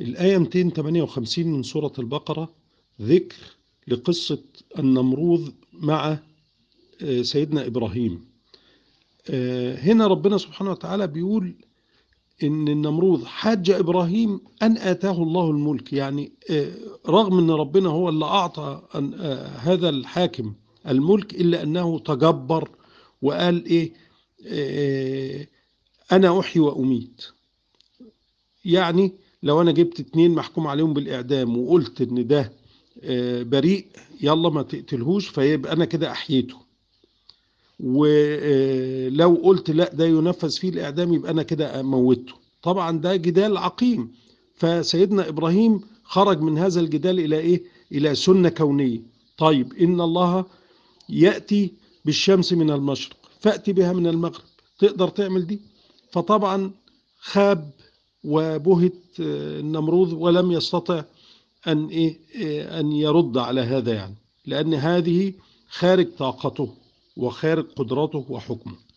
الآية 258 من سورة البقرة ذكر لقصة النمروذ مع سيدنا إبراهيم. هنا ربنا سبحانه وتعالى بيقول إن النمروذ حاج إبراهيم أن آتاه الله الملك. يعني رغم أن ربنا هو اللي أعطى هذا الحاكم الملك إلا أنه تجبر وقال إيه أنا أحيي وأميت. يعني لو أنا جبت اتنين محكوم عليهم بالإعدام وقلت إن ده بريء يلا ما تقتلهوش فيبقى أنا كده أحييته. ولو قلت لا ده ينفذ فيه الإعدام يبقى أنا كده موته طبعا ده جدال عقيم. فسيدنا إبراهيم خرج من هذا الجدال إلى إيه؟ إلى سنة كونية. طيب إن الله يأتي بالشمس من المشرق فأتي بها من المغرب. تقدر تعمل دي؟ فطبعا خاب وبهت النمروذ ولم يستطع أن, إيه أن يرد على هذا يعني لأن هذه خارج طاقته وخارج قدرته وحكمه.